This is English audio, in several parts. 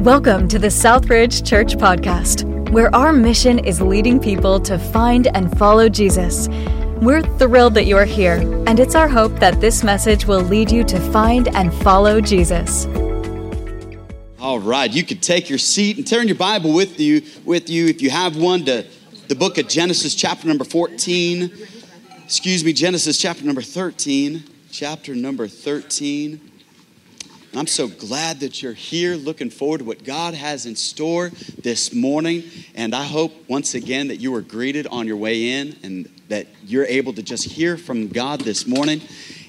Welcome to the Southridge Church Podcast, where our mission is leading people to find and follow Jesus. We're thrilled that you are here, and it's our hope that this message will lead you to find and follow Jesus. All right, you could take your seat and turn your Bible with you, with you if you have one to the book of Genesis, chapter number 14. Excuse me, Genesis, chapter number 13. Chapter number 13. I'm so glad that you're here, looking forward to what God has in store this morning. And I hope once again that you were greeted on your way in and that you're able to just hear from God this morning.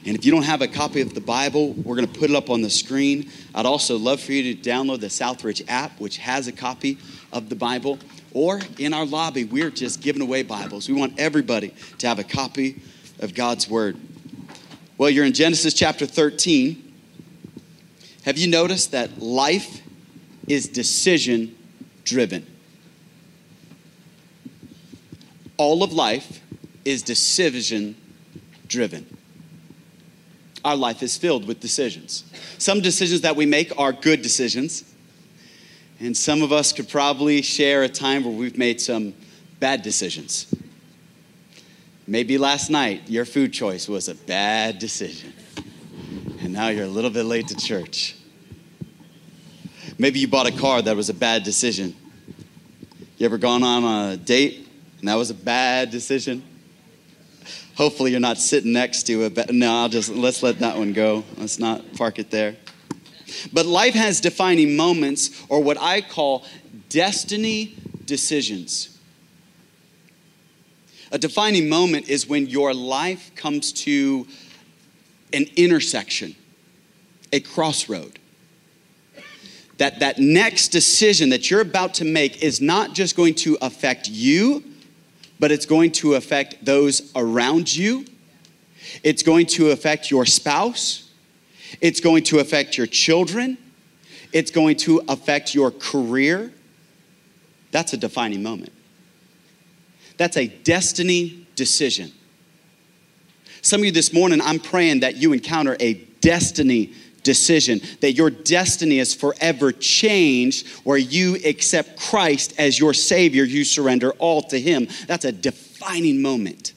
And if you don't have a copy of the Bible, we're going to put it up on the screen. I'd also love for you to download the Southridge app, which has a copy of the Bible. Or in our lobby, we're just giving away Bibles. We want everybody to have a copy of God's Word. Well, you're in Genesis chapter 13. Have you noticed that life is decision driven? All of life is decision driven. Our life is filled with decisions. Some decisions that we make are good decisions, and some of us could probably share a time where we've made some bad decisions. Maybe last night your food choice was a bad decision and now you're a little bit late to church. Maybe you bought a car that was a bad decision. You ever gone on a date and that was a bad decision? Hopefully you're not sitting next to it. No, I'll just let's let that one go. Let's not park it there. But life has defining moments or what I call destiny decisions. A defining moment is when your life comes to an intersection a crossroad. That, that next decision that you're about to make is not just going to affect you, but it's going to affect those around you. It's going to affect your spouse. It's going to affect your children. It's going to affect your career. That's a defining moment. That's a destiny decision. Some of you this morning, I'm praying that you encounter a destiny decision, that your destiny is forever changed, where you accept Christ as your Savior, you surrender all to Him. That's a defining moment.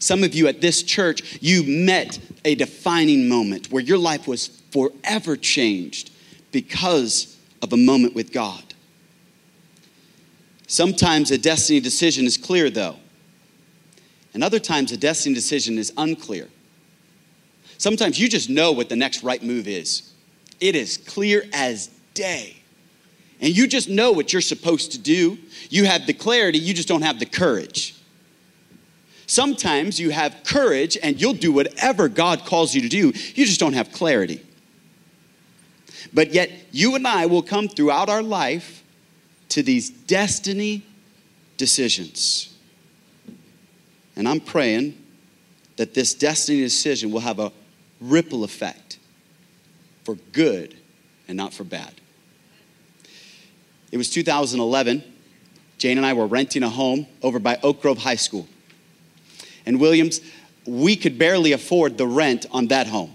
Some of you at this church, you met a defining moment where your life was forever changed because of a moment with God. Sometimes a destiny decision is clear, though, and other times a destiny decision is unclear. Sometimes you just know what the next right move is. It is clear as day. And you just know what you're supposed to do. You have the clarity, you just don't have the courage. Sometimes you have courage and you'll do whatever God calls you to do, you just don't have clarity. But yet, you and I will come throughout our life to these destiny decisions. And I'm praying that this destiny decision will have a ripple effect for good and not for bad. It was 2011. Jane and I were renting a home over by Oak Grove High School. And Williams, we could barely afford the rent on that home.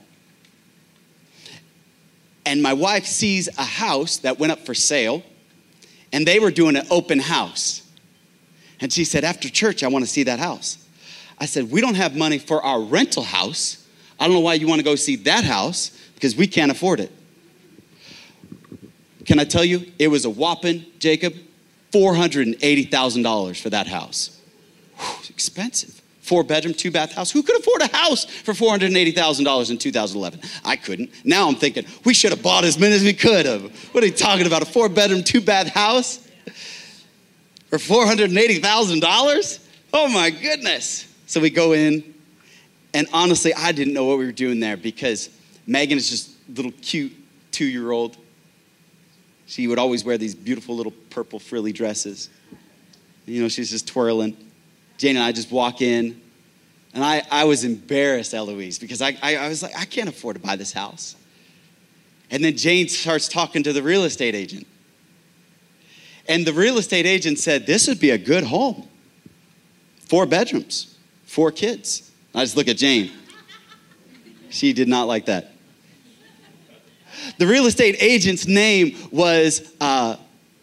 And my wife sees a house that went up for sale, and they were doing an open house. And she said, After church, I want to see that house. I said, We don't have money for our rental house. I don't know why you want to go see that house because we can't afford it. Can I tell you, it was a whopping, Jacob, $480,000 for that house. Whew, expensive. Four bedroom, two bath house. Who could afford a house for $480,000 in 2011? I couldn't. Now I'm thinking, we should have bought as many as we could have. What are you talking about? A four bedroom, two bath house for $480,000? Oh my goodness. So we go in, and honestly, I didn't know what we were doing there because Megan is just a little cute two year old. She would always wear these beautiful little purple frilly dresses. You know, she's just twirling. Jane and I just walk in, and I, I was embarrassed, Eloise, because I, I, I was like, I can't afford to buy this house. And then Jane starts talking to the real estate agent. And the real estate agent said, This would be a good home. Four bedrooms, four kids. I just look at Jane. She did not like that. The real estate agent's name was, uh,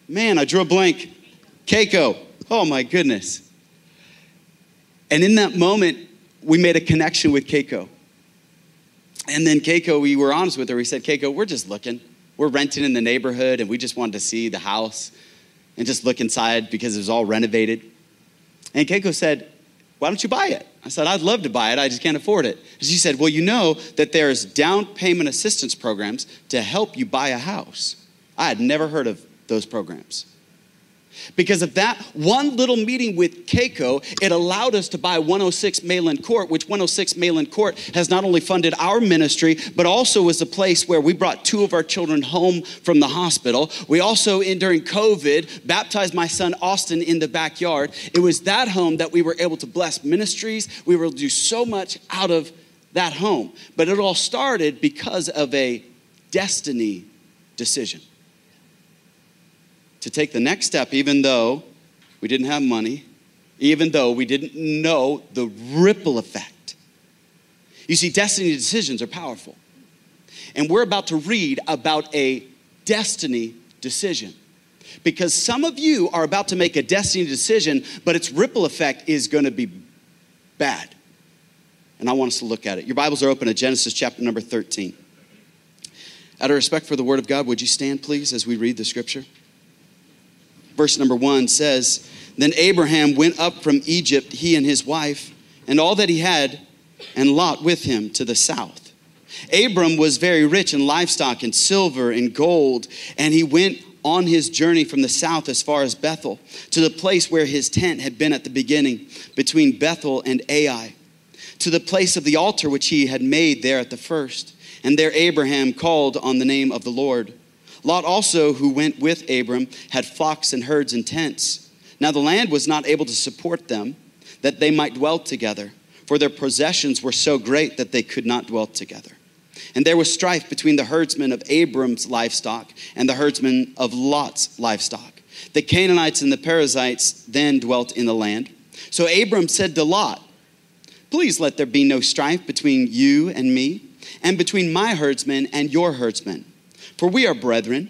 man, I drew a blank. Keiko. Oh my goodness. And in that moment, we made a connection with Keiko. And then Keiko, we were honest with her. We said, Keiko, we're just looking. We're renting in the neighborhood and we just wanted to see the house and just look inside because it was all renovated. And Keiko said, Why don't you buy it? I said, I'd love to buy it, I just can't afford it. She said, Well, you know that there's down payment assistance programs to help you buy a house. I had never heard of those programs. Because of that one little meeting with Keiko, it allowed us to buy 106 Mayland Court, which 106 Mayland Court has not only funded our ministry, but also was a place where we brought two of our children home from the hospital. We also, in during COVID, baptized my son Austin in the backyard. It was that home that we were able to bless ministries. We were able to do so much out of that home. But it all started because of a destiny decision to take the next step, even though we didn't have money, even though we didn't know the ripple effect. You see, destiny decisions are powerful. And we're about to read about a destiny decision. Because some of you are about to make a destiny decision, but its ripple effect is going to be bad. And I want us to look at it. Your Bibles are open to Genesis chapter number 13. Out of respect for the Word of God, would you stand, please, as we read the scripture? Verse number one says, Then Abraham went up from Egypt, he and his wife, and all that he had, and Lot with him to the south. Abram was very rich in livestock and silver and gold, and he went on his journey from the south as far as Bethel, to the place where his tent had been at the beginning, between Bethel and Ai, to the place of the altar which he had made there at the first. And there Abraham called on the name of the Lord. Lot also, who went with Abram, had flocks and herds and tents. Now the land was not able to support them, that they might dwell together, for their possessions were so great that they could not dwell together. And there was strife between the herdsmen of Abram's livestock and the herdsmen of Lot's livestock. The Canaanites and the Perizzites then dwelt in the land. So Abram said to Lot, Please let there be no strife between you and me, and between my herdsmen and your herdsmen for we are brethren.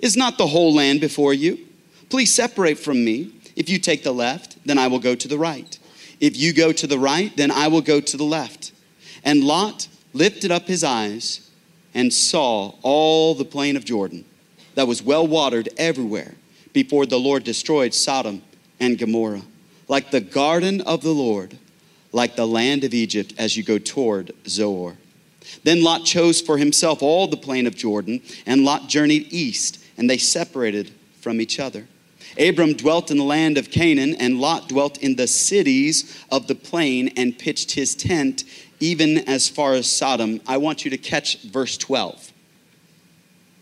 Is not the whole land before you? Please separate from me. If you take the left, then I will go to the right. If you go to the right, then I will go to the left. And Lot lifted up his eyes and saw all the plain of Jordan that was well watered everywhere before the Lord destroyed Sodom and Gomorrah, like the garden of the Lord, like the land of Egypt as you go toward Zoar. Then Lot chose for himself all the plain of Jordan, and Lot journeyed east, and they separated from each other. Abram dwelt in the land of Canaan, and Lot dwelt in the cities of the plain and pitched his tent even as far as Sodom. I want you to catch verse 12.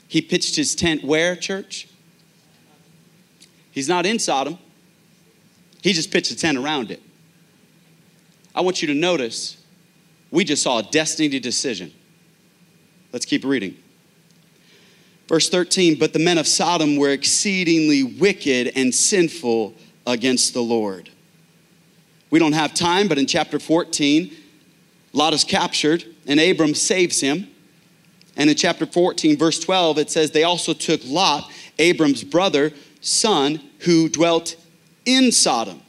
He pitched his tent where, church? He's not in Sodom. He just pitched a tent around it. I want you to notice we just saw a destiny decision. Let's keep reading. Verse 13, but the men of Sodom were exceedingly wicked and sinful against the Lord. We don't have time, but in chapter 14, Lot is captured and Abram saves him. And in chapter 14, verse 12, it says, They also took Lot, Abram's brother, son, who dwelt in Sodom.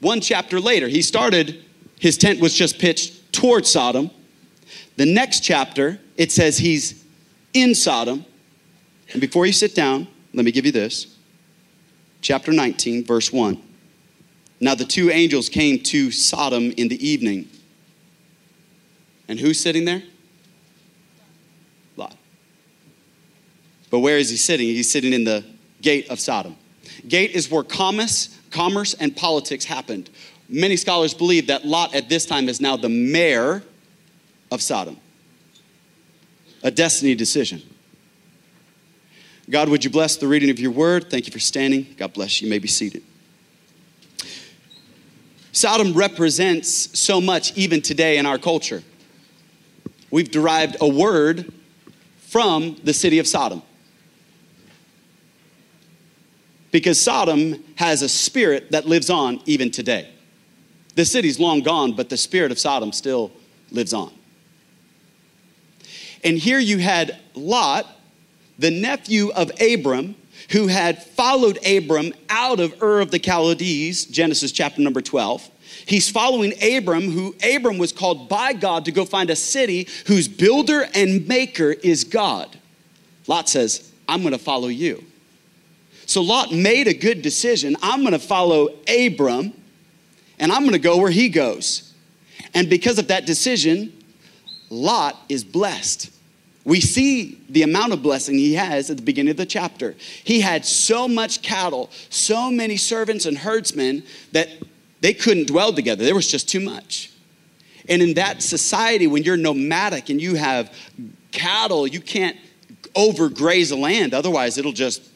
One chapter later, he started his tent was just pitched toward Sodom. The next chapter, it says he's in Sodom. And before you sit down, let me give you this. Chapter 19, verse 1. Now the two angels came to Sodom in the evening. And who's sitting there? Lot. But where is he sitting? He's sitting in the gate of Sodom. Gate is where commerce, commerce and politics happened, Many scholars believe that Lot at this time is now the mayor of Sodom. A destiny decision. God, would you bless the reading of your word? Thank you for standing. God bless you. You may be seated. Sodom represents so much even today in our culture. We've derived a word from the city of Sodom. Because Sodom has a spirit that lives on even today. The city's long gone, but the spirit of Sodom still lives on. And here you had Lot, the nephew of Abram, who had followed Abram out of Ur of the Chaldees, Genesis chapter number 12. He's following Abram, who Abram was called by God to go find a city whose builder and maker is God. Lot says, I'm going to follow you. So Lot made a good decision. I'm going to follow Abram and I'm going to go where he goes. And because of that decision, Lot is blessed. We see the amount of blessing he has at the beginning of the chapter. He had so much cattle, so many servants and herdsmen that they couldn't dwell together. There was just too much. And in that society, when you're nomadic and you have cattle, you can't overgraze a land, otherwise, it'll just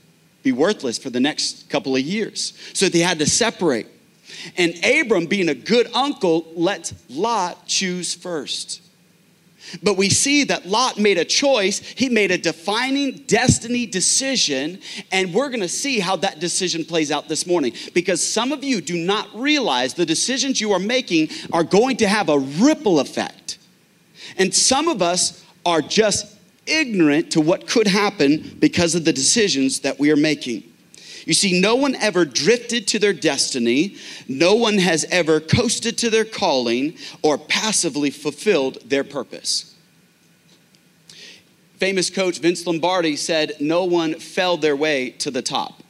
be worthless for the next couple of years. So they had to separate. And Abram, being a good uncle, let Lot choose first. But we see that Lot made a choice. He made a defining destiny decision. And we're going to see how that decision plays out this morning. Because some of you do not realize the decisions you are making are going to have a ripple effect. And some of us are just ignorant to what could happen because of the decisions that we are making. You see, no one ever drifted to their destiny, no one has ever coasted to their calling or passively fulfilled their purpose. Famous coach Vince Lombardi said, No one fell their way to the top.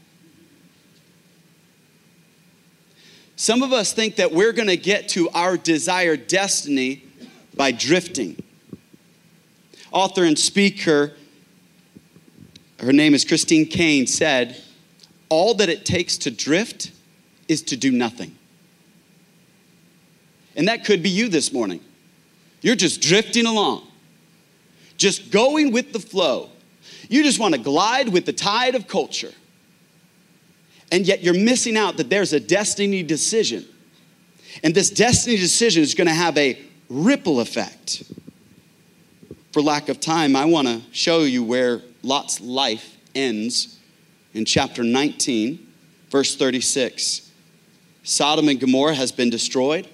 Some of us think that we're going to get to our desired destiny by drifting. Author and speaker, her name is Christine Kane, said, all that it takes to drift is to do nothing. And that could be you this morning. You're just drifting along, just going with the flow. You just want to glide with the tide of culture. And yet you're missing out that there's a destiny decision. And this destiny decision is going to have a ripple effect. For lack of time, I want to show you where Lot's life ends in chapter 19, verse 36. Sodom and Gomorrah has been destroyed.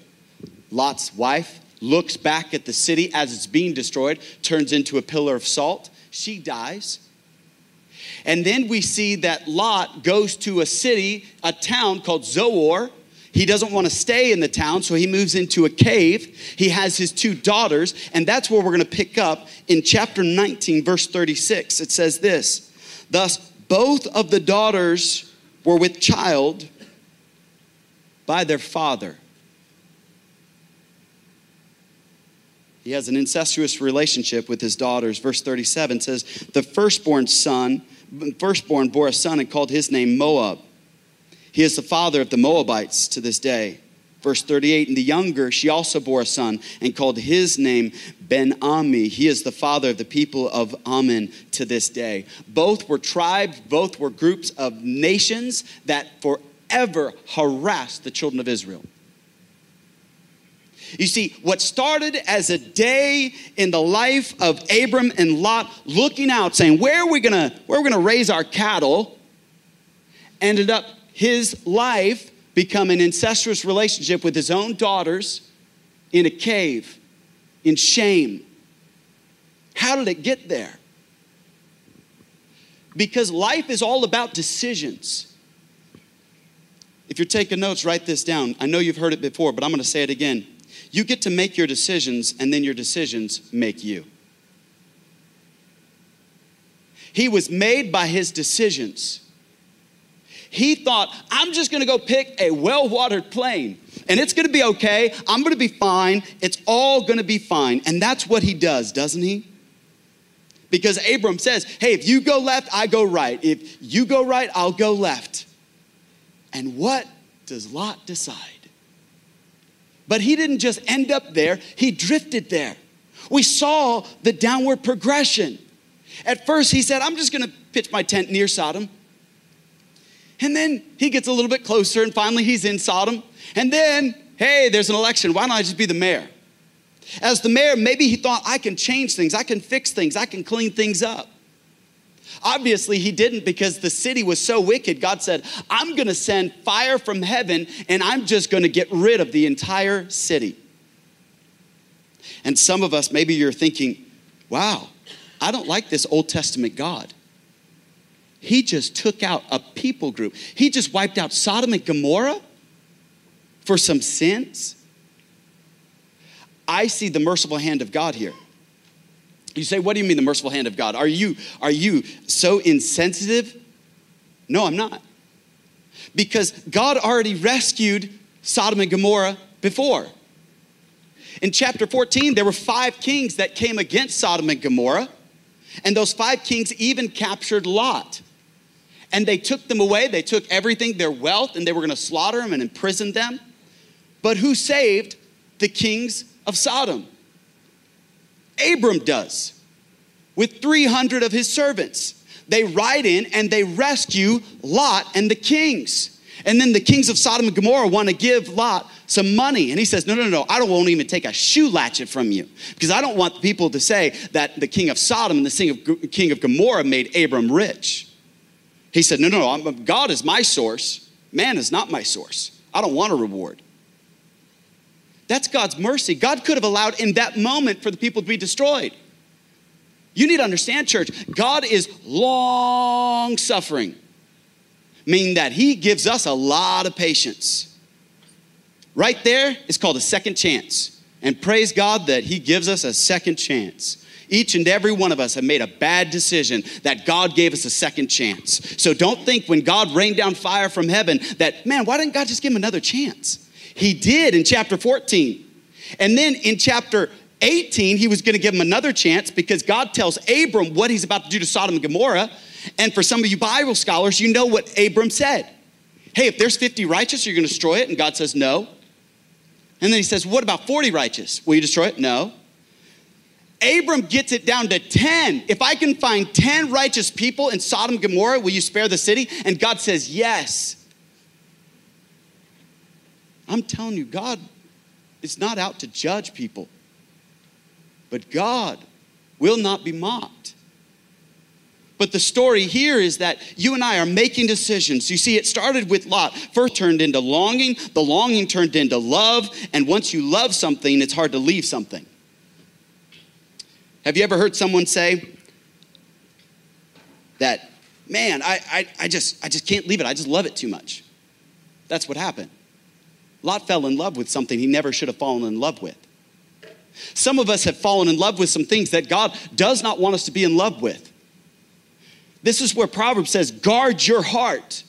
Lot's wife looks back at the city as it's being destroyed, turns into a pillar of salt. She dies. And then we see that Lot goes to a city, a town called Zoar. He doesn't want to stay in the town, so he moves into a cave. He has his two daughters, and that's where we're going to pick up in chapter 19, verse 36. It says this Thus both of the daughters were with child by their father. He has an incestuous relationship with his daughters. Verse 37 says, The firstborn son, firstborn bore a son and called his name Moab. He is the father of the Moabites to this day. Verse 38 And the younger, she also bore a son and called his name Ben Ami. He is the father of the people of Ammon to this day. Both were tribes, both were groups of nations that forever harassed the children of Israel. You see, what started as a day in the life of Abram and Lot looking out, saying, Where are we gonna, where are we gonna raise our cattle? ended up his life become an incestuous relationship with his own daughters in a cave, in shame. How did it get there? Because life is all about decisions. If you're taking notes, write this down. I know you've heard it before, but I'm going to say it again. You get to make your decisions, and then your decisions make you. He was made by his decisions. He thought, I'm just gonna go pick a well watered plain and it's gonna be okay. I'm gonna be fine. It's all gonna be fine. And that's what he does, doesn't he? Because Abram says, Hey, if you go left, I go right. If you go right, I'll go left. And what does Lot decide? But he didn't just end up there, he drifted there. We saw the downward progression. At first, he said, I'm just gonna pitch my tent near Sodom. And then he gets a little bit closer, and finally he's in Sodom. And then, hey, there's an election. Why don't I just be the mayor? As the mayor, maybe he thought, I can change things, I can fix things, I can clean things up. Obviously, he didn't because the city was so wicked. God said, I'm going to send fire from heaven and I'm just going to get rid of the entire city. And some of us, maybe you're thinking, wow, I don't like this Old Testament God. He just took out a people group. He just wiped out Sodom and Gomorrah for some sins. I see the merciful hand of God here. You say, what do you mean the merciful hand of God? Are you, are you so insensitive? No, I'm not. Because God already rescued Sodom and Gomorrah before. In chapter 14, there were five kings that came against Sodom and Gomorrah, and those five kings even captured Lot and they took them away. They took everything, their wealth, and they were going to slaughter them and imprison them. But who saved the kings of Sodom? Abram does with 300 of his servants. They ride in and they rescue Lot and the kings. And then the kings of Sodom and Gomorrah want to give Lot some money. And he says, No, no, no, I don't won't even take a shoe latchet from you because I don't want people to say that the king of Sodom and the king of Gomorrah made Abram rich. He said, No, no, I'm, God is my source. Man is not my source. I don't want a reward. That's God's mercy. God could have allowed in that moment for the people to be destroyed. You need to understand, church, God is long suffering, meaning that He gives us a lot of patience. Right there is called a second chance. And praise God that He gives us a second chance. Each and every one of us have made a bad decision that God gave us a second chance. So don't think when God rained down fire from heaven that, man, why didn't God just give him another chance? He did in chapter 14. And then in chapter 18, he was going to give him another chance because God tells Abram what he's about to do to Sodom and Gomorrah. And for some of you Bible scholars, you know what Abram said. Hey, if there's 50 righteous, you're going to destroy it. And God says, no. And then he says, what about 40 righteous? Will you destroy it? No. Abram gets it down to 10. If I can find 10 righteous people in Sodom and Gomorrah, will you spare the city? And God says, Yes. I'm telling you, God is not out to judge people, but God will not be mocked. But the story here is that you and I are making decisions. You see, it started with Lot. First turned into longing, the longing turned into love, and once you love something, it's hard to leave something. Have you ever heard someone say that, man, I, I, I, just, I just can't leave it. I just love it too much? That's what happened. Lot fell in love with something he never should have fallen in love with. Some of us have fallen in love with some things that God does not want us to be in love with. This is where Proverbs says, guard your heart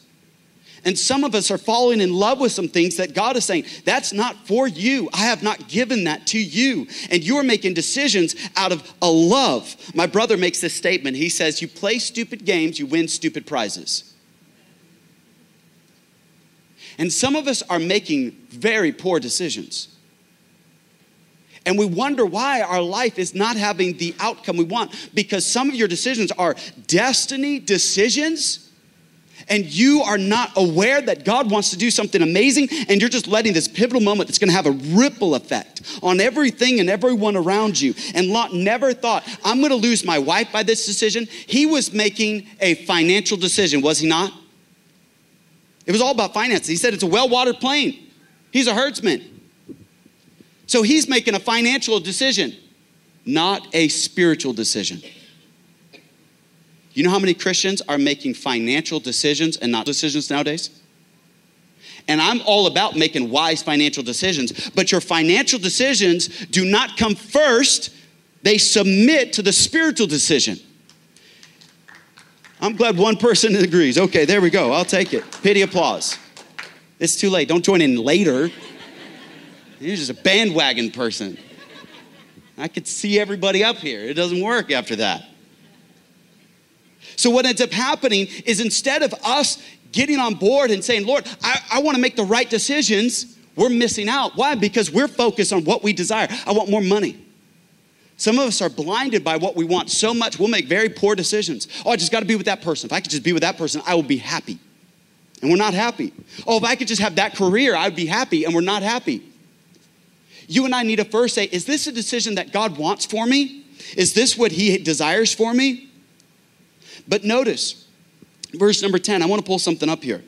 and some of us are falling in love with some things that God is saying, that's not for you. I have not given that to you. And you're making decisions out of a love. My brother makes this statement. He says, You play stupid games, you win stupid prizes. And some of us are making very poor decisions. And we wonder why our life is not having the outcome we want because some of your decisions are destiny decisions and you are not aware that God wants to do something amazing, and you're just letting this pivotal moment that's gonna have a ripple effect on everything and everyone around you. And Lot never thought, I'm gonna lose my wife by this decision. He was making a financial decision, was he not? It was all about finances. He said it's a well watered plain, he's a herdsman. So he's making a financial decision, not a spiritual decision. You know how many Christians are making financial decisions and not decisions nowadays? And I'm all about making wise financial decisions, but your financial decisions do not come first, they submit to the spiritual decision. I'm glad one person agrees. Okay, there we go. I'll take it. Pity applause. It's too late. Don't join in later. You're just a bandwagon person. I could see everybody up here. It doesn't work after that. So, what ends up happening is instead of us getting on board and saying, Lord, I, I want to make the right decisions, we're missing out. Why? Because we're focused on what we desire. I want more money. Some of us are blinded by what we want so much, we'll make very poor decisions. Oh, I just got to be with that person. If I could just be with that person, I will be happy. And we're not happy. Oh, if I could just have that career, I'd be happy. And we're not happy. You and I need to first say, is this a decision that God wants for me? Is this what He desires for me? But notice, verse number 10, I want to pull something up here.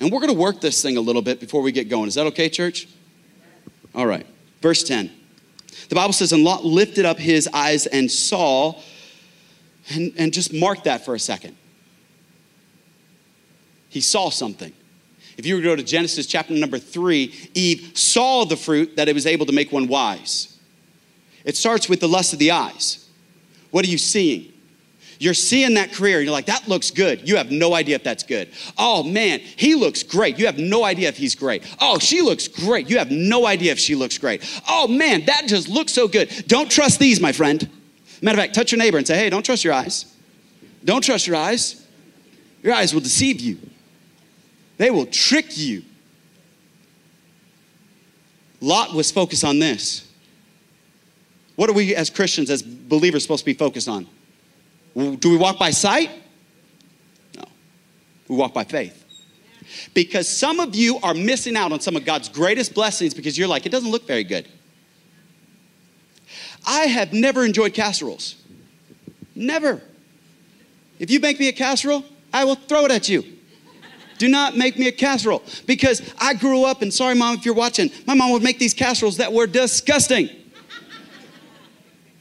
And we're going to work this thing a little bit before we get going. Is that okay, church? All right. Verse 10. The Bible says, And Lot lifted up his eyes and saw And, and just mark that for a second. He saw something. If you were to go to Genesis chapter number three, Eve saw the fruit that it was able to make one wise. It starts with the lust of the eyes. What are you seeing? You're seeing that career, you're like, that looks good. You have no idea if that's good. Oh man, he looks great. You have no idea if he's great. Oh, she looks great. You have no idea if she looks great. Oh man, that just looks so good. Don't trust these, my friend. Matter of fact, touch your neighbor and say, hey, don't trust your eyes. Don't trust your eyes. Your eyes will deceive you, they will trick you. Lot was focused on this. What are we as Christians, as believers, supposed to be focused on? Do we walk by sight? No. We walk by faith. Because some of you are missing out on some of God's greatest blessings because you're like, it doesn't look very good. I have never enjoyed casseroles. Never. If you make me a casserole, I will throw it at you. Do not make me a casserole because I grew up, and sorry, mom, if you're watching, my mom would make these casseroles that were disgusting.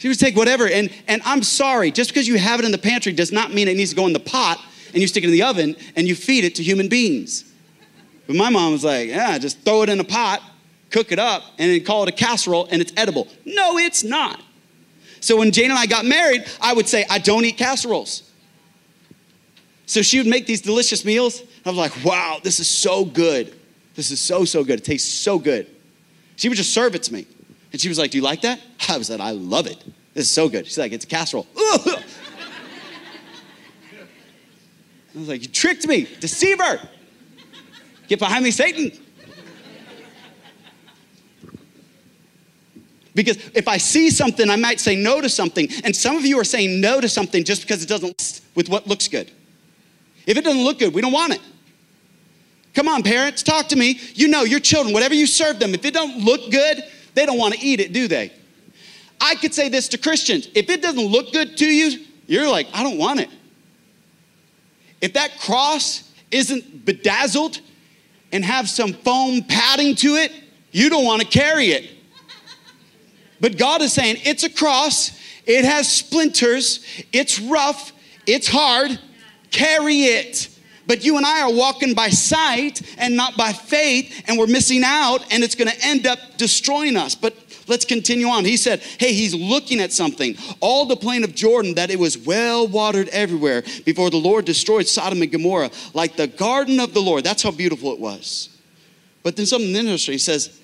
She would take whatever, and, and I'm sorry, just because you have it in the pantry does not mean it needs to go in the pot and you stick it in the oven and you feed it to human beings. But my mom was like, yeah, just throw it in a pot, cook it up, and then call it a casserole and it's edible. No, it's not. So when Jane and I got married, I would say, I don't eat casseroles. So she would make these delicious meals. I was like, wow, this is so good. This is so, so good. It tastes so good. She would just serve it to me. And she was like, Do you like that? I was like, I love it. This is so good. She's like, It's a casserole. I was like, You tricked me, deceiver. Get behind me, Satan. Because if I see something, I might say no to something. And some of you are saying no to something just because it doesn't with what looks good. If it doesn't look good, we don't want it. Come on, parents, talk to me. You know your children, whatever you serve them, if it don't look good, they don't want to eat it, do they? I could say this to Christians if it doesn't look good to you, you're like, I don't want it. If that cross isn't bedazzled and have some foam padding to it, you don't want to carry it. But God is saying, it's a cross, it has splinters, it's rough, it's hard, carry it. But you and I are walking by sight and not by faith, and we're missing out, and it's gonna end up destroying us. But let's continue on. He said, Hey, he's looking at something. All the plain of Jordan, that it was well watered everywhere before the Lord destroyed Sodom and Gomorrah, like the garden of the Lord. That's how beautiful it was. But then something interesting, he says,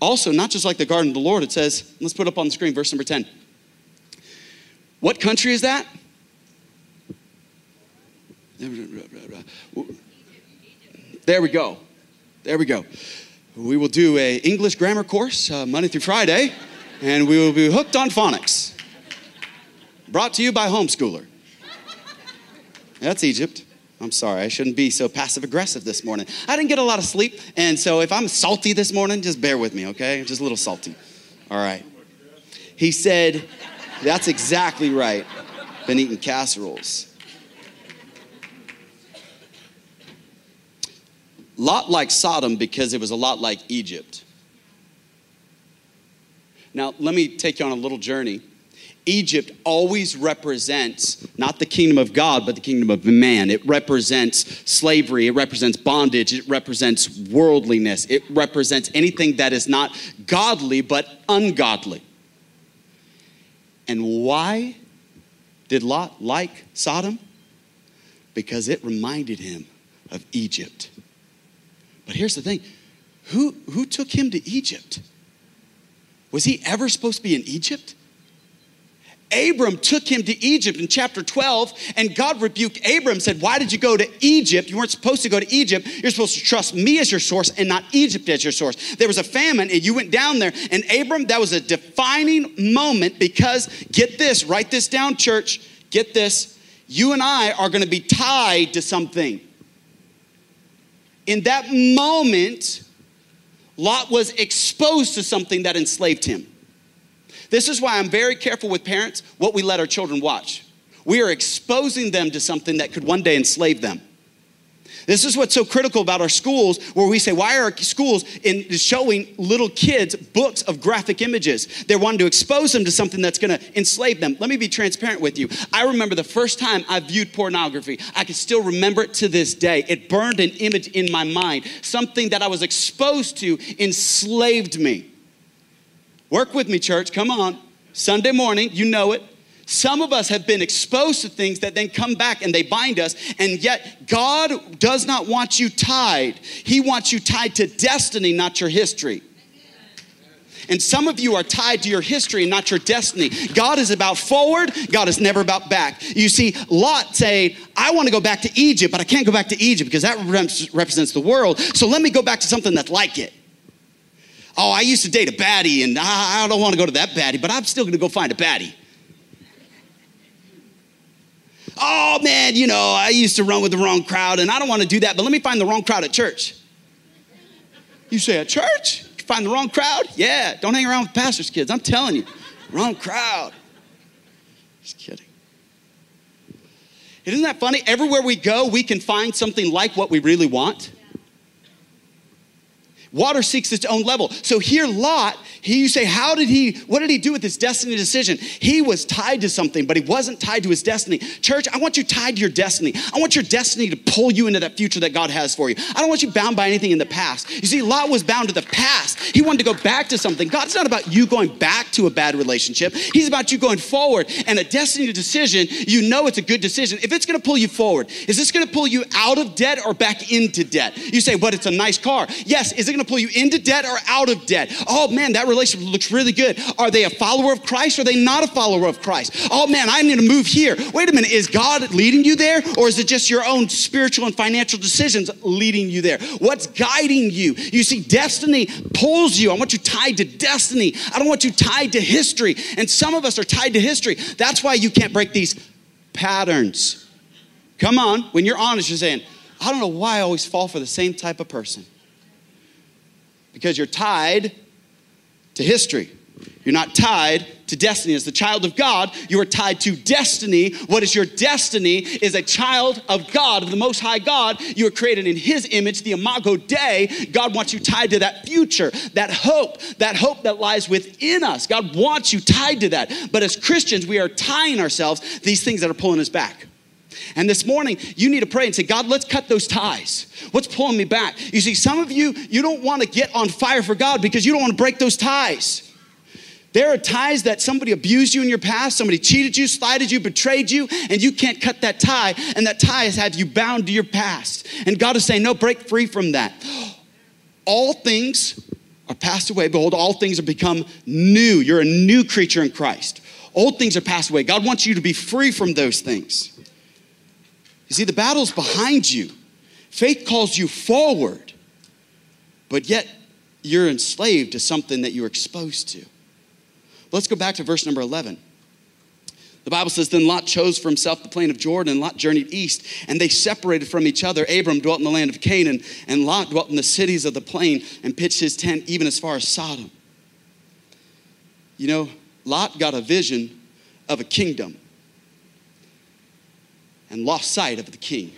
also, not just like the garden of the Lord, it says, let's put up on the screen, verse number 10. What country is that? There we go. There we go. We will do a English grammar course uh, Monday through Friday, and we will be hooked on phonics. Brought to you by Homeschooler. That's Egypt. I'm sorry, I shouldn't be so passive aggressive this morning. I didn't get a lot of sleep, and so if I'm salty this morning, just bear with me, okay? Just a little salty. All right. He said, That's exactly right. Been eating casseroles. Lot like Sodom because it was a lot like Egypt. Now, let me take you on a little journey. Egypt always represents not the kingdom of God, but the kingdom of man. It represents slavery, it represents bondage, it represents worldliness, it represents anything that is not godly but ungodly. And why did Lot like Sodom? Because it reminded him of Egypt. But here's the thing who, who took him to Egypt? Was he ever supposed to be in Egypt? Abram took him to Egypt in chapter 12, and God rebuked Abram, said, Why did you go to Egypt? You weren't supposed to go to Egypt. You're supposed to trust me as your source and not Egypt as your source. There was a famine, and you went down there. And Abram, that was a defining moment because, get this, write this down, church, get this. You and I are gonna be tied to something in that moment, Lot was exposed to something that enslaved him. This is why I'm very careful with parents what we let our children watch. We are exposing them to something that could one day enslave them. This is what's so critical about our schools, where we say, why are our schools in showing little kids books of graphic images? They're wanting to expose them to something that's going to enslave them. Let me be transparent with you. I remember the first time I viewed pornography. I can still remember it to this day. It burned an image in my mind. Something that I was exposed to enslaved me. Work with me, church. Come on. Sunday morning, you know it. Some of us have been exposed to things that then come back and they bind us, and yet God does not want you tied. He wants you tied to destiny, not your history. And some of you are tied to your history and not your destiny. God is about forward, God is never about back. You see, Lot saying, I want to go back to Egypt, but I can't go back to Egypt because that represents the world. So let me go back to something that's like it. Oh, I used to date a baddie, and I don't want to go to that baddie, but I'm still going to go find a baddie. Oh man, you know, I used to run with the wrong crowd and I don't want to do that, but let me find the wrong crowd at church. You say, at church? You find the wrong crowd? Yeah, don't hang around with pastors' kids. I'm telling you, wrong crowd. Just kidding. Isn't that funny? Everywhere we go, we can find something like what we really want. Water seeks its own level. So here, Lot, he, you say, how did he, what did he do with his destiny decision? He was tied to something, but he wasn't tied to his destiny. Church, I want you tied to your destiny. I want your destiny to pull you into that future that God has for you. I don't want you bound by anything in the past. You see, Lot was bound to the past. He wanted to go back to something. God's not about you going back to a bad relationship. He's about you going forward. And a destiny decision, you know it's a good decision. If it's gonna pull you forward, is this gonna pull you out of debt or back into debt? You say, but it's a nice car. Yes, is it gonna to pull you into debt or out of debt. Oh man, that relationship looks really good. Are they a follower of Christ or are they not a follower of Christ? Oh man, I need to move here. Wait a minute, is God leading you there or is it just your own spiritual and financial decisions leading you there? What's guiding you? You see, destiny pulls you. I want you tied to destiny. I don't want you tied to history. And some of us are tied to history. That's why you can't break these patterns. Come on, when you're honest, you're saying, I don't know why I always fall for the same type of person because you're tied to history. You're not tied to destiny. As the child of God, you are tied to destiny. What is your destiny? Is a child of God, of the Most High God. You are created in His image, the Imago Dei. God wants you tied to that future, that hope, that hope that lies within us. God wants you tied to that. But as Christians, we are tying ourselves these things that are pulling us back. And this morning, you need to pray and say, God, let's cut those ties. What's pulling me back? You see, some of you, you don't want to get on fire for God because you don't want to break those ties. There are ties that somebody abused you in your past, somebody cheated you, slighted you, betrayed you, and you can't cut that tie, and that tie has had you bound to your past. And God is saying, No, break free from that. All things are passed away. Behold, all things have become new. You're a new creature in Christ. Old things are passed away. God wants you to be free from those things. You see, the battle's behind you. Faith calls you forward, but yet you're enslaved to something that you're exposed to. Let's go back to verse number 11. The Bible says, Then Lot chose for himself the plain of Jordan, Lot journeyed east, and they separated from each other. Abram dwelt in the land of Canaan, and Lot dwelt in the cities of the plain and pitched his tent even as far as Sodom. You know, Lot got a vision of a kingdom and lost sight of the king.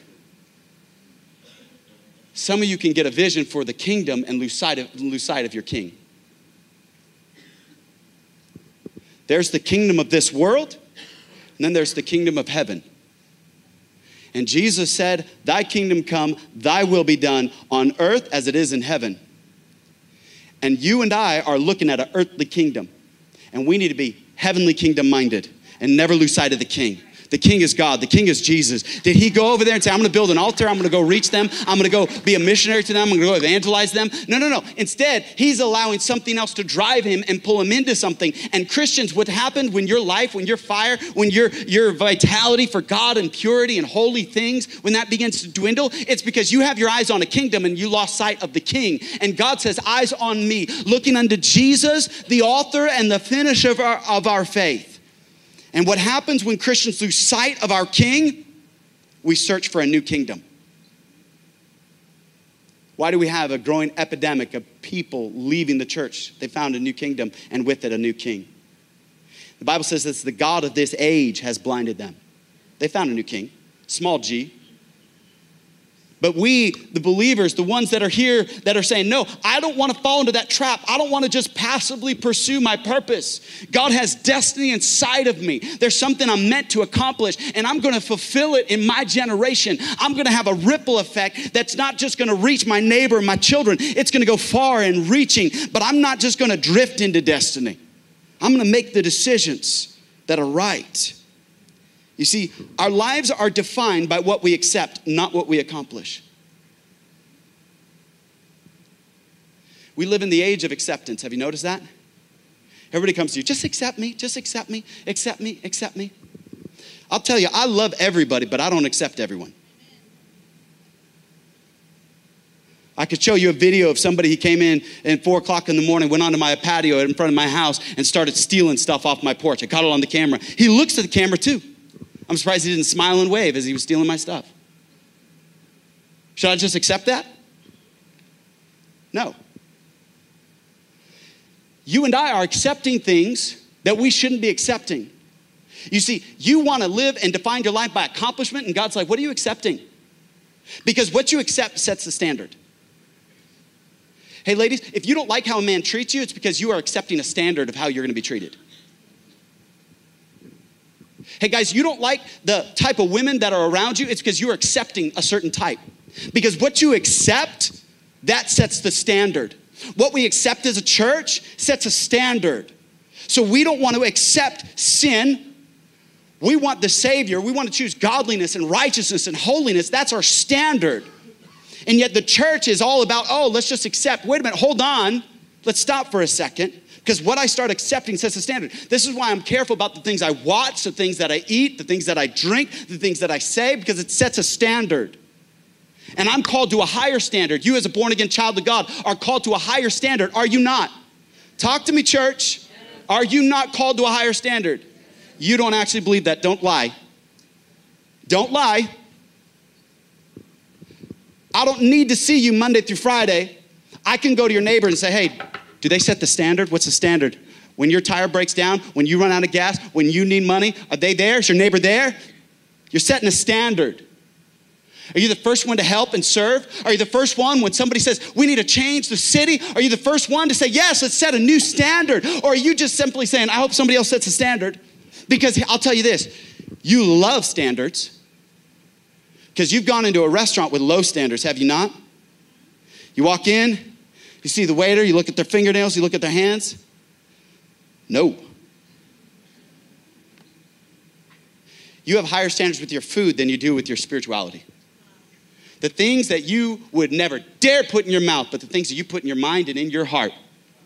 Some of you can get a vision for the kingdom and lose sight of, lose sight of your king. There's the kingdom of this world, and then there's the kingdom of heaven. And Jesus said, Thy kingdom come, thy will be done on earth as it is in heaven. And you and I are looking at an earthly kingdom, and we need to be heavenly kingdom minded and never lose sight of the king. The king is God. The king is Jesus. Did he go over there and say, I'm going to build an altar. I'm going to go reach them. I'm going to go be a missionary to them. I'm going to go evangelize them? No, no, no. Instead, he's allowing something else to drive him and pull him into something. And Christians, what happened when your life, when your fire, when your, your vitality for God and purity and holy things, when that begins to dwindle, it's because you have your eyes on a kingdom and you lost sight of the king. And God says, Eyes on me, looking unto Jesus, the author and the finisher of our, of our faith. And what happens when Christians lose sight of our king? We search for a new kingdom. Why do we have a growing epidemic of people leaving the church? They found a new kingdom and with it a new king. The Bible says that the God of this age has blinded them. They found a new king, small g. But we, the believers, the ones that are here that are saying, No, I don't want to fall into that trap. I don't want to just passively pursue my purpose. God has destiny inside of me. There's something I'm meant to accomplish, and I'm going to fulfill it in my generation. I'm going to have a ripple effect that's not just going to reach my neighbor and my children, it's going to go far and reaching. But I'm not just going to drift into destiny. I'm going to make the decisions that are right. You see, our lives are defined by what we accept, not what we accomplish. We live in the age of acceptance. Have you noticed that? Everybody comes to you, just accept me, just accept me, accept me, accept me. I'll tell you, I love everybody, but I don't accept everyone. I could show you a video of somebody who came in at four o'clock in the morning, went onto my patio in front of my house, and started stealing stuff off my porch. I caught it on the camera. He looks at the camera too. I'm surprised he didn't smile and wave as he was stealing my stuff. Should I just accept that? No. You and I are accepting things that we shouldn't be accepting. You see, you want to live and define your life by accomplishment, and God's like, what are you accepting? Because what you accept sets the standard. Hey, ladies, if you don't like how a man treats you, it's because you are accepting a standard of how you're going to be treated. Hey, guys, you don't like the type of women that are around you, it's because you're accepting a certain type. Because what you accept, that sets the standard. What we accept as a church sets a standard. So we don't want to accept sin. We want the Savior. We want to choose godliness and righteousness and holiness. That's our standard. And yet the church is all about, oh, let's just accept. Wait a minute, hold on. Let's stop for a second. Because what I start accepting sets the standard. This is why I'm careful about the things I watch, the things that I eat, the things that I drink, the things that I say, because it sets a standard. And I'm called to a higher standard. You, as a born again child of God, are called to a higher standard. Are you not? Talk to me, church. Are you not called to a higher standard? You don't actually believe that. Don't lie. Don't lie. I don't need to see you Monday through Friday. I can go to your neighbor and say, hey, do they set the standard? What's the standard? When your tire breaks down, when you run out of gas, when you need money, are they there? Is your neighbor there? You're setting a standard. Are you the first one to help and serve? Are you the first one when somebody says, we need to change the city? Are you the first one to say, yes, let's set a new standard? Or are you just simply saying, I hope somebody else sets a standard? Because I'll tell you this you love standards. Because you've gone into a restaurant with low standards, have you not? You walk in, you see the waiter, you look at their fingernails, you look at their hands. No. You have higher standards with your food than you do with your spirituality. The things that you would never dare put in your mouth, but the things that you put in your mind and in your heart,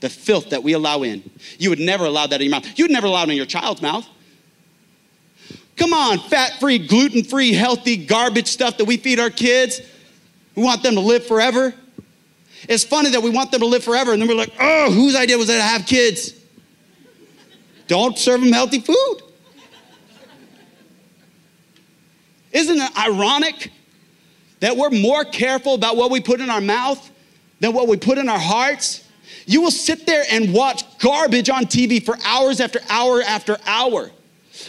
the filth that we allow in, you would never allow that in your mouth. You would never allow it in your child's mouth. Come on, fat free, gluten free, healthy garbage stuff that we feed our kids. We want them to live forever. It's funny that we want them to live forever, and then we're like, oh, whose idea was it to have kids? Don't serve them healthy food. Isn't it ironic that we're more careful about what we put in our mouth than what we put in our hearts? You will sit there and watch garbage on TV for hours after hour after hour.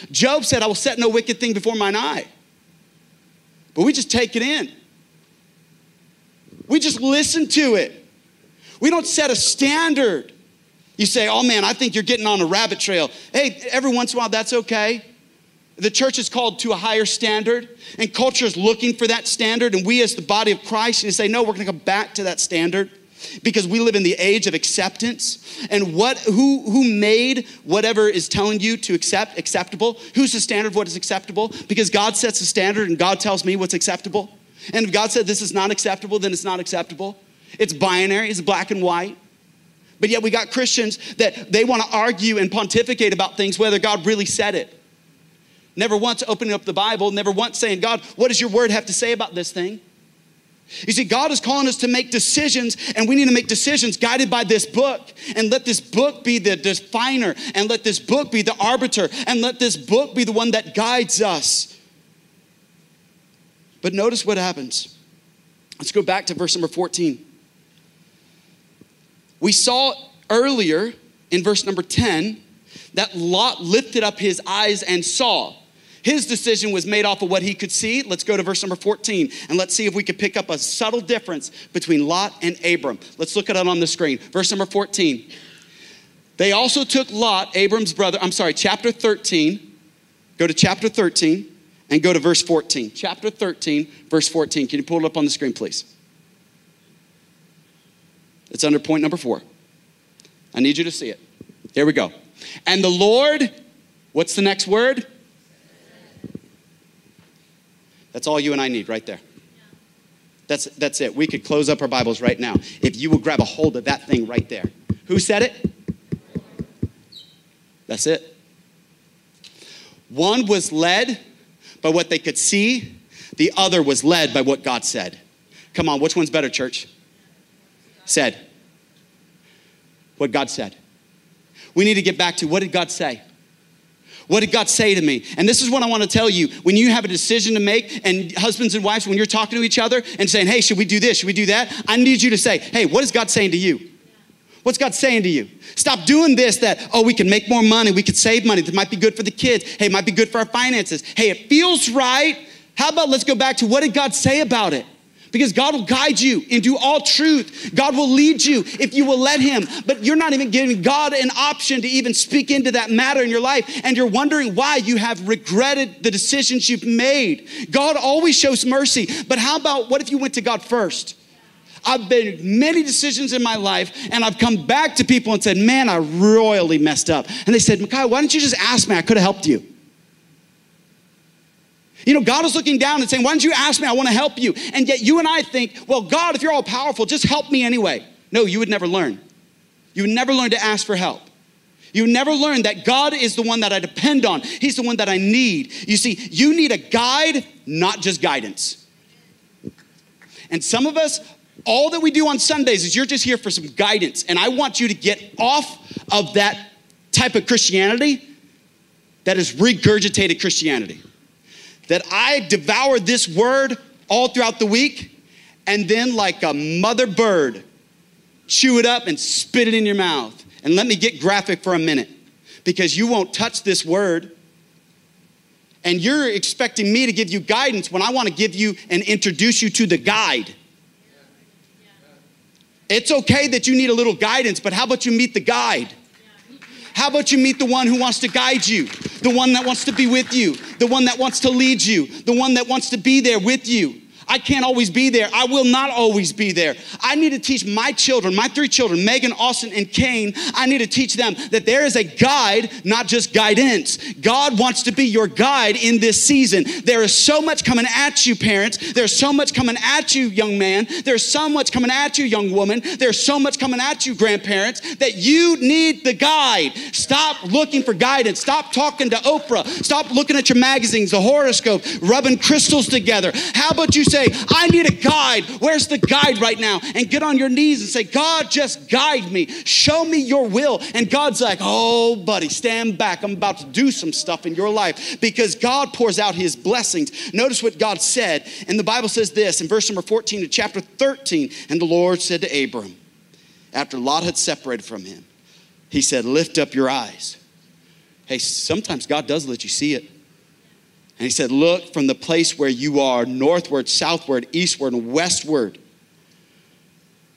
Job said, I will set no wicked thing before mine eye. But we just take it in. We just listen to it. We don't set a standard. You say, oh man, I think you're getting on a rabbit trail. Hey, every once in a while, that's okay. The church is called to a higher standard, and culture is looking for that standard. And we, as the body of Christ, need to say, no, we're going to come back to that standard because we live in the age of acceptance. And what who who made whatever is telling you to accept acceptable? Who's the standard of what is acceptable? Because God sets the standard, and God tells me what's acceptable. And if God said this is not acceptable, then it's not acceptable. It's binary, it's black and white. But yet we got Christians that they want to argue and pontificate about things whether God really said it. Never once opening up the Bible, never once saying, God, what does your word have to say about this thing? You see, God is calling us to make decisions, and we need to make decisions guided by this book. And let this book be the definer, and let this book be the arbiter, and let this book be the one that guides us. But notice what happens. Let's go back to verse number 14. We saw earlier in verse number 10 that Lot lifted up his eyes and saw. His decision was made off of what he could see. Let's go to verse number 14 and let's see if we can pick up a subtle difference between Lot and Abram. Let's look at it on the screen. Verse number 14. They also took Lot, Abram's brother, I'm sorry, chapter 13. Go to chapter 13 and go to verse 14. Chapter 13, verse 14. Can you pull it up on the screen, please? It's under point number four. I need you to see it. Here we go. And the Lord, what's the next word? That's all you and I need right there. That's, that's it. We could close up our Bibles right now if you will grab a hold of that thing right there. Who said it? That's it. One was led by what they could see, the other was led by what God said. Come on, which one's better, church? Said. What God said. We need to get back to what did God say? What did God say to me? And this is what I want to tell you. When you have a decision to make, and husbands and wives, when you're talking to each other and saying, hey, should we do this? Should we do that? I need you to say, hey, what is God saying to you? What's God saying to you? Stop doing this that, oh, we can make more money, we could save money, that might be good for the kids. Hey, it might be good for our finances. Hey, it feels right. How about let's go back to what did God say about it? Because God will guide you into all truth. God will lead you if you will let Him. But you're not even giving God an option to even speak into that matter in your life. And you're wondering why you have regretted the decisions you've made. God always shows mercy. But how about what if you went to God first? I've made many decisions in my life, and I've come back to people and said, Man, I royally messed up. And they said, Micaiah, why don't you just ask me? I could have helped you. You know, God is looking down and saying, Why don't you ask me? I want to help you. And yet you and I think, Well, God, if you're all powerful, just help me anyway. No, you would never learn. You would never learn to ask for help. You never learn that God is the one that I depend on. He's the one that I need. You see, you need a guide, not just guidance. And some of us, all that we do on Sundays is you're just here for some guidance. And I want you to get off of that type of Christianity that is regurgitated Christianity that I devour this word all throughout the week and then, like a mother bird, chew it up and spit it in your mouth. And let me get graphic for a minute because you won't touch this word. And you're expecting me to give you guidance when I want to give you and introduce you to the guide. It's okay that you need a little guidance, but how about you meet the guide? How about you meet the one who wants to guide you, the one that wants to be with you, the one that wants to lead you, the one that wants to be there with you? I can't always be there. I will not always be there. I need to teach my children, my three children, Megan, Austin, and Kane, I need to teach them that there is a guide, not just guidance. God wants to be your guide in this season. There is so much coming at you, parents. There's so much coming at you, young man. There's so much coming at you, young woman. There's so much coming at you, grandparents, that you need the guide. Stop looking for guidance. Stop talking to Oprah. Stop looking at your magazines, the horoscope, rubbing crystals together. How about you say, say, I need a guide. Where's the guide right now? And get on your knees and say, God, just guide me. Show me your will. And God's like, oh, buddy, stand back. I'm about to do some stuff in your life because God pours out his blessings. Notice what God said. And the Bible says this in verse number 14 of chapter 13. And the Lord said to Abram, after Lot had separated from him, he said, Lift up your eyes. Hey, sometimes God does let you see it. And he said, Look from the place where you are, northward, southward, eastward, and westward.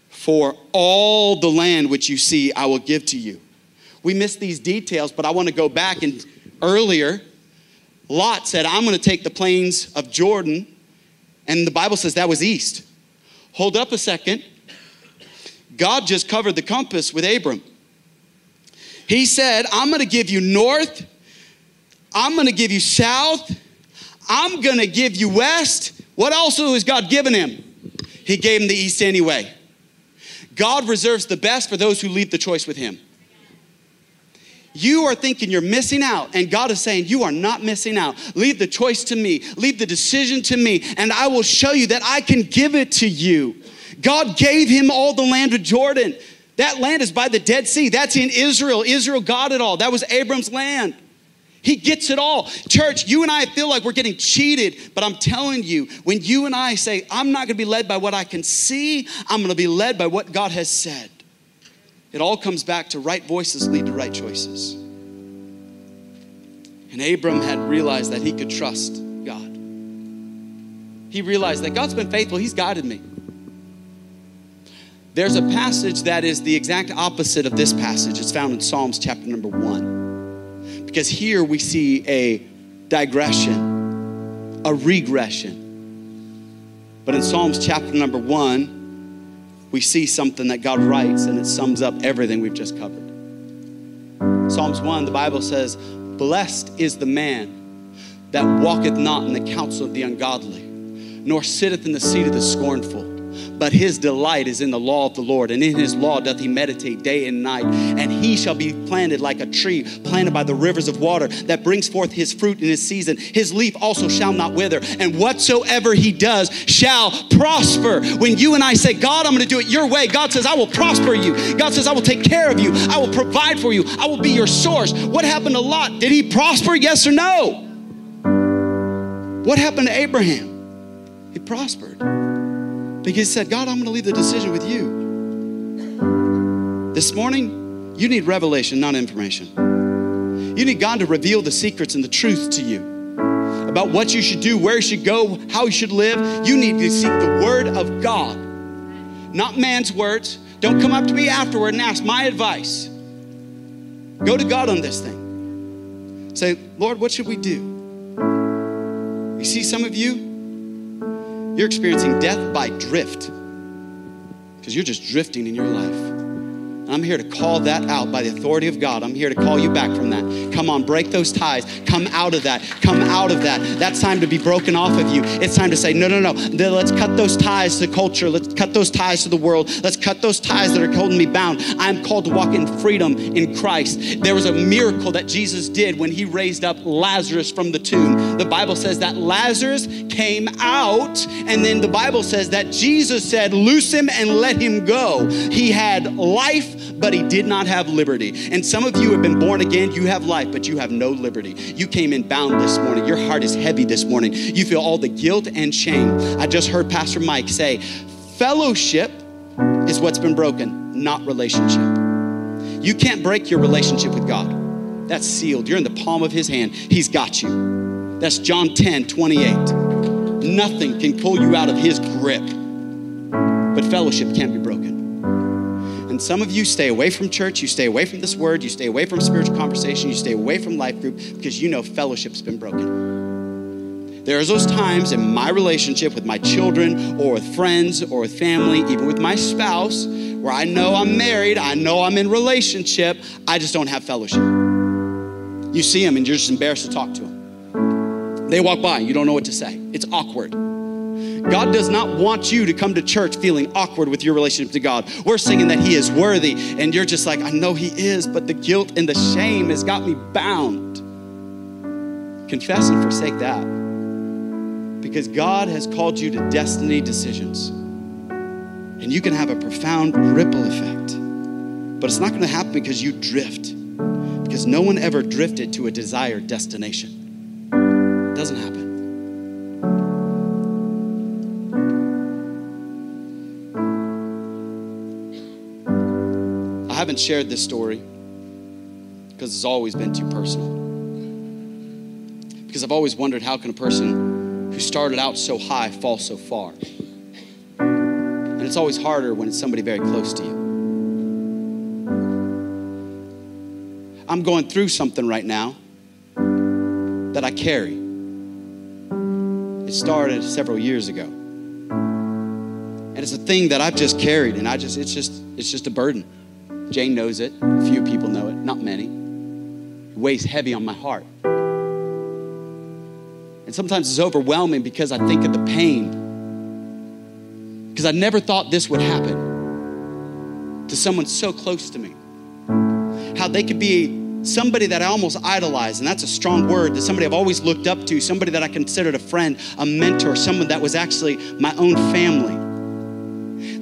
For all the land which you see, I will give to you. We missed these details, but I want to go back and earlier, Lot said, I'm going to take the plains of Jordan. And the Bible says that was east. Hold up a second. God just covered the compass with Abram. He said, I'm going to give you north, I'm going to give you south, I'm going to give you west. What also has God given him? He gave him the east anyway. God reserves the best for those who leave the choice with him. You are thinking you're missing out, and God is saying, You are not missing out. Leave the choice to me, leave the decision to me, and I will show you that I can give it to you. God gave him all the land of Jordan. That land is by the Dead Sea. That's in Israel. Israel got it all. That was Abram's land. He gets it all. Church, you and I feel like we're getting cheated, but I'm telling you, when you and I say, I'm not gonna be led by what I can see, I'm gonna be led by what God has said. It all comes back to right voices lead to right choices. And Abram had realized that he could trust God. He realized that God's been faithful, He's guided me. There's a passage that is the exact opposite of this passage. It's found in Psalms chapter number one. Because here we see a digression, a regression. But in Psalms chapter number one, we see something that God writes and it sums up everything we've just covered. Psalms 1, the Bible says, Blessed is the man that walketh not in the counsel of the ungodly, nor sitteth in the seat of the scornful but his delight is in the law of the Lord, and in his law doth he meditate day and night. And he shall be planted like a tree planted by the rivers of water that brings forth his fruit in his season. His leaf also shall not wither, and whatsoever he does shall prosper. When you and I say, God, I'm going to do it your way, God says, I will prosper you. God says, I will take care of you. I will provide for you. I will be your source. What happened to Lot? Did he prosper? Yes or no? What happened to Abraham? He prospered. Because he said, God, I'm going to leave the decision with you. This morning, you need revelation, not information. You need God to reveal the secrets and the truth to you about what you should do, where you should go, how you should live. You need to seek the word of God, not man's words. Don't come up to me afterward and ask my advice. Go to God on this thing. Say, Lord, what should we do? You see, some of you, you're experiencing death by drift because you're just drifting in your life. I'm here to call that out by the authority of God. I'm here to call you back from that. Come on, break those ties. Come out of that. Come out of that. That's time to be broken off of you. It's time to say, no, no, no. Let's cut those ties to culture. Let's cut those ties to the world. Let's cut those ties that are holding me bound. I'm called to walk in freedom in Christ. There was a miracle that Jesus did when he raised up Lazarus from the tomb. The Bible says that Lazarus came out, and then the Bible says that Jesus said, Loose him and let him go. He had life but he did not have liberty. And some of you have been born again, you have life, but you have no liberty. You came in bound this morning. Your heart is heavy this morning. You feel all the guilt and shame. I just heard Pastor Mike say, fellowship is what's been broken, not relationship. You can't break your relationship with God. That's sealed. You're in the palm of his hand. He's got you. That's John 10, 28. Nothing can pull you out of his grip. But fellowship can't be broken. Some of you stay away from church, you stay away from this word, you stay away from spiritual conversation, you stay away from life group because you know fellowship's been broken. There's those times in my relationship with my children or with friends or with family, even with my spouse, where I know I'm married, I know I'm in relationship, I just don't have fellowship. You see them and you're just embarrassed to talk to them. They walk by, you don't know what to say. It's awkward. God does not want you to come to church feeling awkward with your relationship to God. We're singing that He is worthy, and you're just like, I know He is, but the guilt and the shame has got me bound. Confess and forsake that. Because God has called you to destiny decisions. And you can have a profound ripple effect. But it's not going to happen because you drift. Because no one ever drifted to a desired destination. Haven't shared this story because it's always been too personal. Because I've always wondered how can a person who started out so high fall so far? And it's always harder when it's somebody very close to you. I'm going through something right now that I carry. It started several years ago. And it's a thing that I've just carried and I just it's just it's just a burden. Jane knows it. Few people know it, not many. It weighs heavy on my heart. And sometimes it's overwhelming because I think of the pain. Because I never thought this would happen to someone so close to me. How they could be somebody that I almost idolize, and that's a strong word, that somebody I've always looked up to, somebody that I considered a friend, a mentor, someone that was actually my own family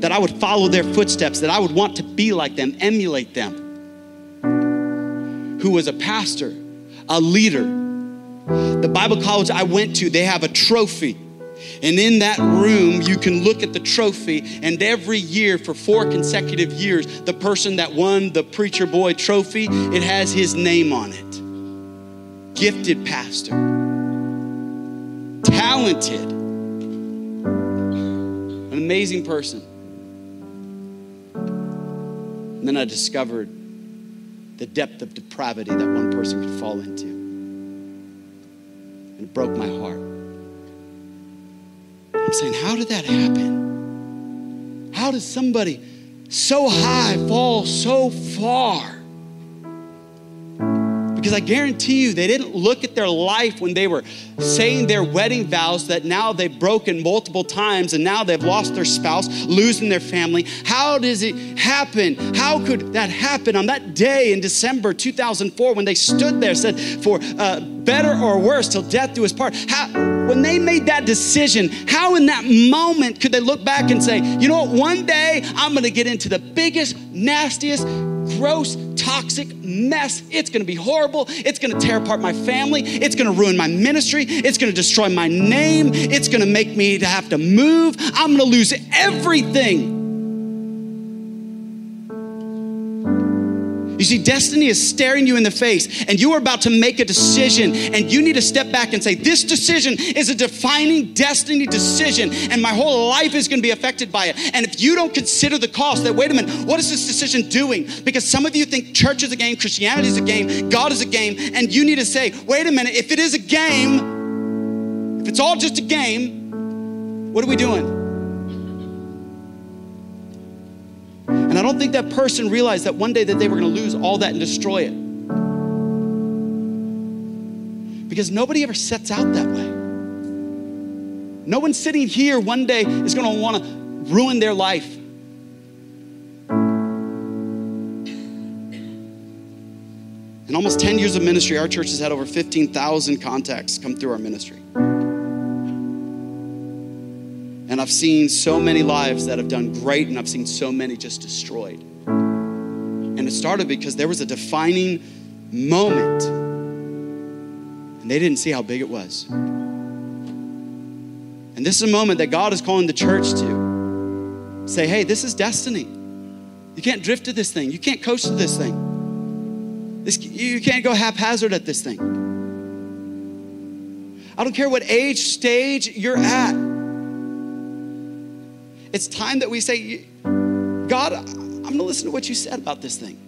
that I would follow their footsteps, that I would want to be like them, emulate them. Who was a pastor, a leader. The Bible college I went to, they have a trophy. And in that room, you can look at the trophy, and every year for four consecutive years, the person that won the Preacher Boy trophy, it has his name on it. gifted pastor, talented, an amazing person. And then I discovered the depth of depravity that one person could fall into. And it broke my heart. I'm saying, how did that happen? How does somebody so high fall so far? Because I guarantee you, they didn't look at their life when they were saying their wedding vows that now they've broken multiple times and now they've lost their spouse, losing their family. How does it happen? How could that happen on that day in December 2004 when they stood there, said, For uh, better or worse, till death do us part? How, when they made that decision, how in that moment could they look back and say, You know what, one day I'm gonna get into the biggest, nastiest, gross, toxic mess. It's gonna be horrible. It's gonna tear apart my family. It's gonna ruin my ministry. It's gonna destroy my name. It's gonna make me to have to move. I'm gonna lose everything. You see, destiny is staring you in the face, and you are about to make a decision, and you need to step back and say, This decision is a defining destiny decision, and my whole life is gonna be affected by it. And if you don't consider the cost, that wait a minute, what is this decision doing? Because some of you think church is a game, Christianity is a game, God is a game, and you need to say, Wait a minute, if it is a game, if it's all just a game, what are we doing? And I don't think that person realized that one day that they were going to lose all that and destroy it. Because nobody ever sets out that way. No one sitting here one day is going to want to ruin their life. In almost 10 years of ministry, our church has had over 15,000 contacts come through our ministry. And I've seen so many lives that have done great, and I've seen so many just destroyed. And it started because there was a defining moment, and they didn't see how big it was. And this is a moment that God is calling the church to say, hey, this is destiny. You can't drift to this thing, you can't coast to this thing. This, you can't go haphazard at this thing. I don't care what age, stage you're at. It's time that we say, God, I'm going to listen to what you said about this thing.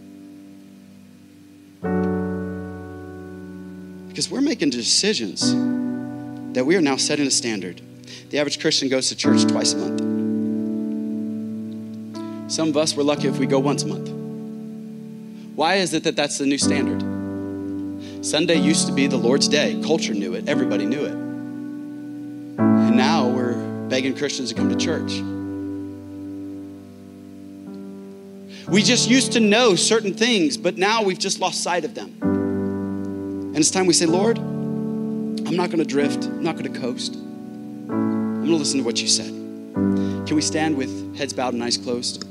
Because we're making decisions that we are now setting a standard. The average Christian goes to church twice a month. Some of us, we're lucky if we go once a month. Why is it that that's the new standard? Sunday used to be the Lord's day. Culture knew it, everybody knew it. And now we're begging Christians to come to church. We just used to know certain things, but now we've just lost sight of them. And it's time we say, Lord, I'm not going to drift, I'm not going to coast. I'm going to listen to what you said. Can we stand with heads bowed and eyes closed?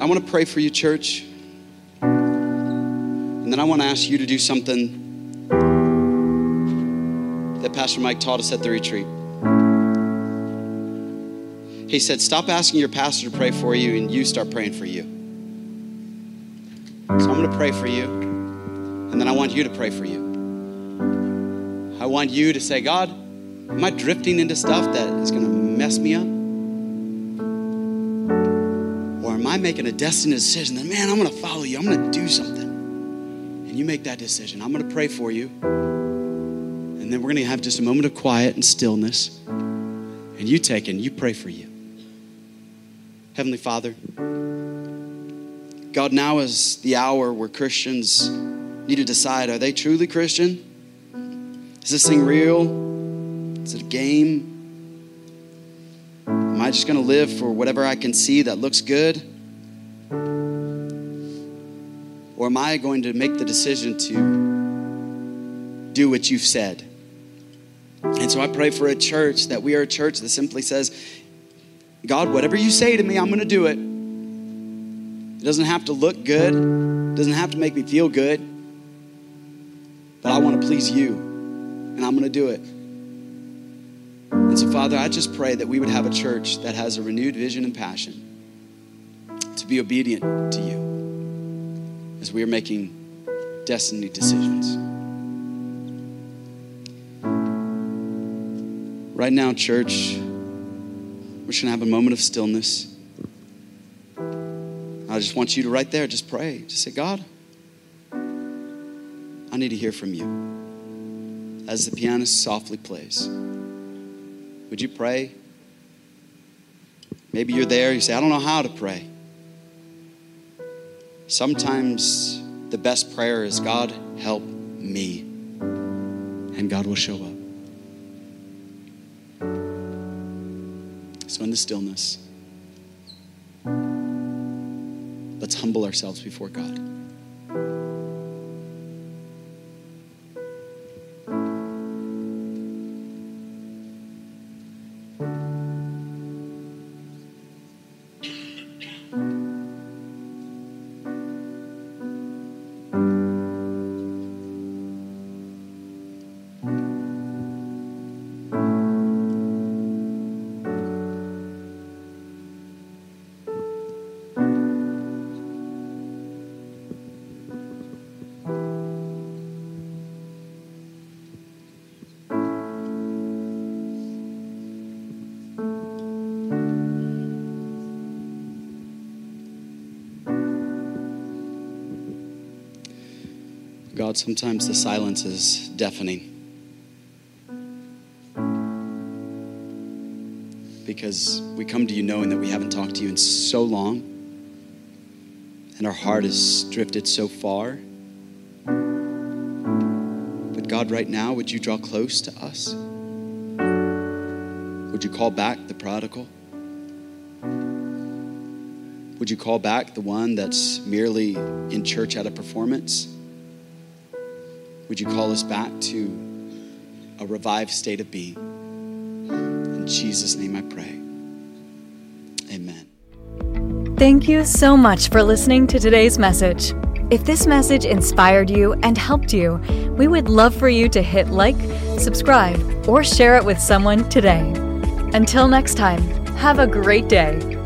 I want to pray for you, church. And then I want to ask you to do something that Pastor Mike taught us at the retreat. He said, Stop asking your pastor to pray for you and you start praying for you. So I'm going to pray for you, and then I want you to pray for you. I want you to say, God, am I drifting into stuff that is going to mess me up? Or am I making a destiny decision that, man, I'm going to follow you, I'm going to do something? And you make that decision. I'm going to pray for you. And then we're going to have just a moment of quiet and stillness. And you take and you pray for you. Heavenly Father, God, now is the hour where Christians need to decide are they truly Christian? Is this thing real? Is it a game? Am I just going to live for whatever I can see that looks good? Or am I going to make the decision to do what you've said? And so I pray for a church that we are a church that simply says, God, whatever you say to me, I'm going to do it. It doesn't have to look good, it doesn't have to make me feel good, but I want to please you, and I'm going to do it. And so, Father, I just pray that we would have a church that has a renewed vision and passion to be obedient to you as we are making destiny decisions. Right now, church, we're just gonna have a moment of stillness. I just want you to right there just pray. Just say, God, I need to hear from you. As the pianist softly plays, would you pray? Maybe you're there, you say, I don't know how to pray. Sometimes the best prayer is, God, help me. And God will show up. So, in the stillness, let's humble ourselves before God. God, sometimes the silence is deafening. Because we come to you knowing that we haven't talked to you in so long, and our heart has drifted so far. But God, right now, would you draw close to us? Would you call back the prodigal? Would you call back the one that's merely in church at a performance? Would you call us back to a revived state of being? In Jesus' name I pray. Amen. Thank you so much for listening to today's message. If this message inspired you and helped you, we would love for you to hit like, subscribe, or share it with someone today. Until next time, have a great day.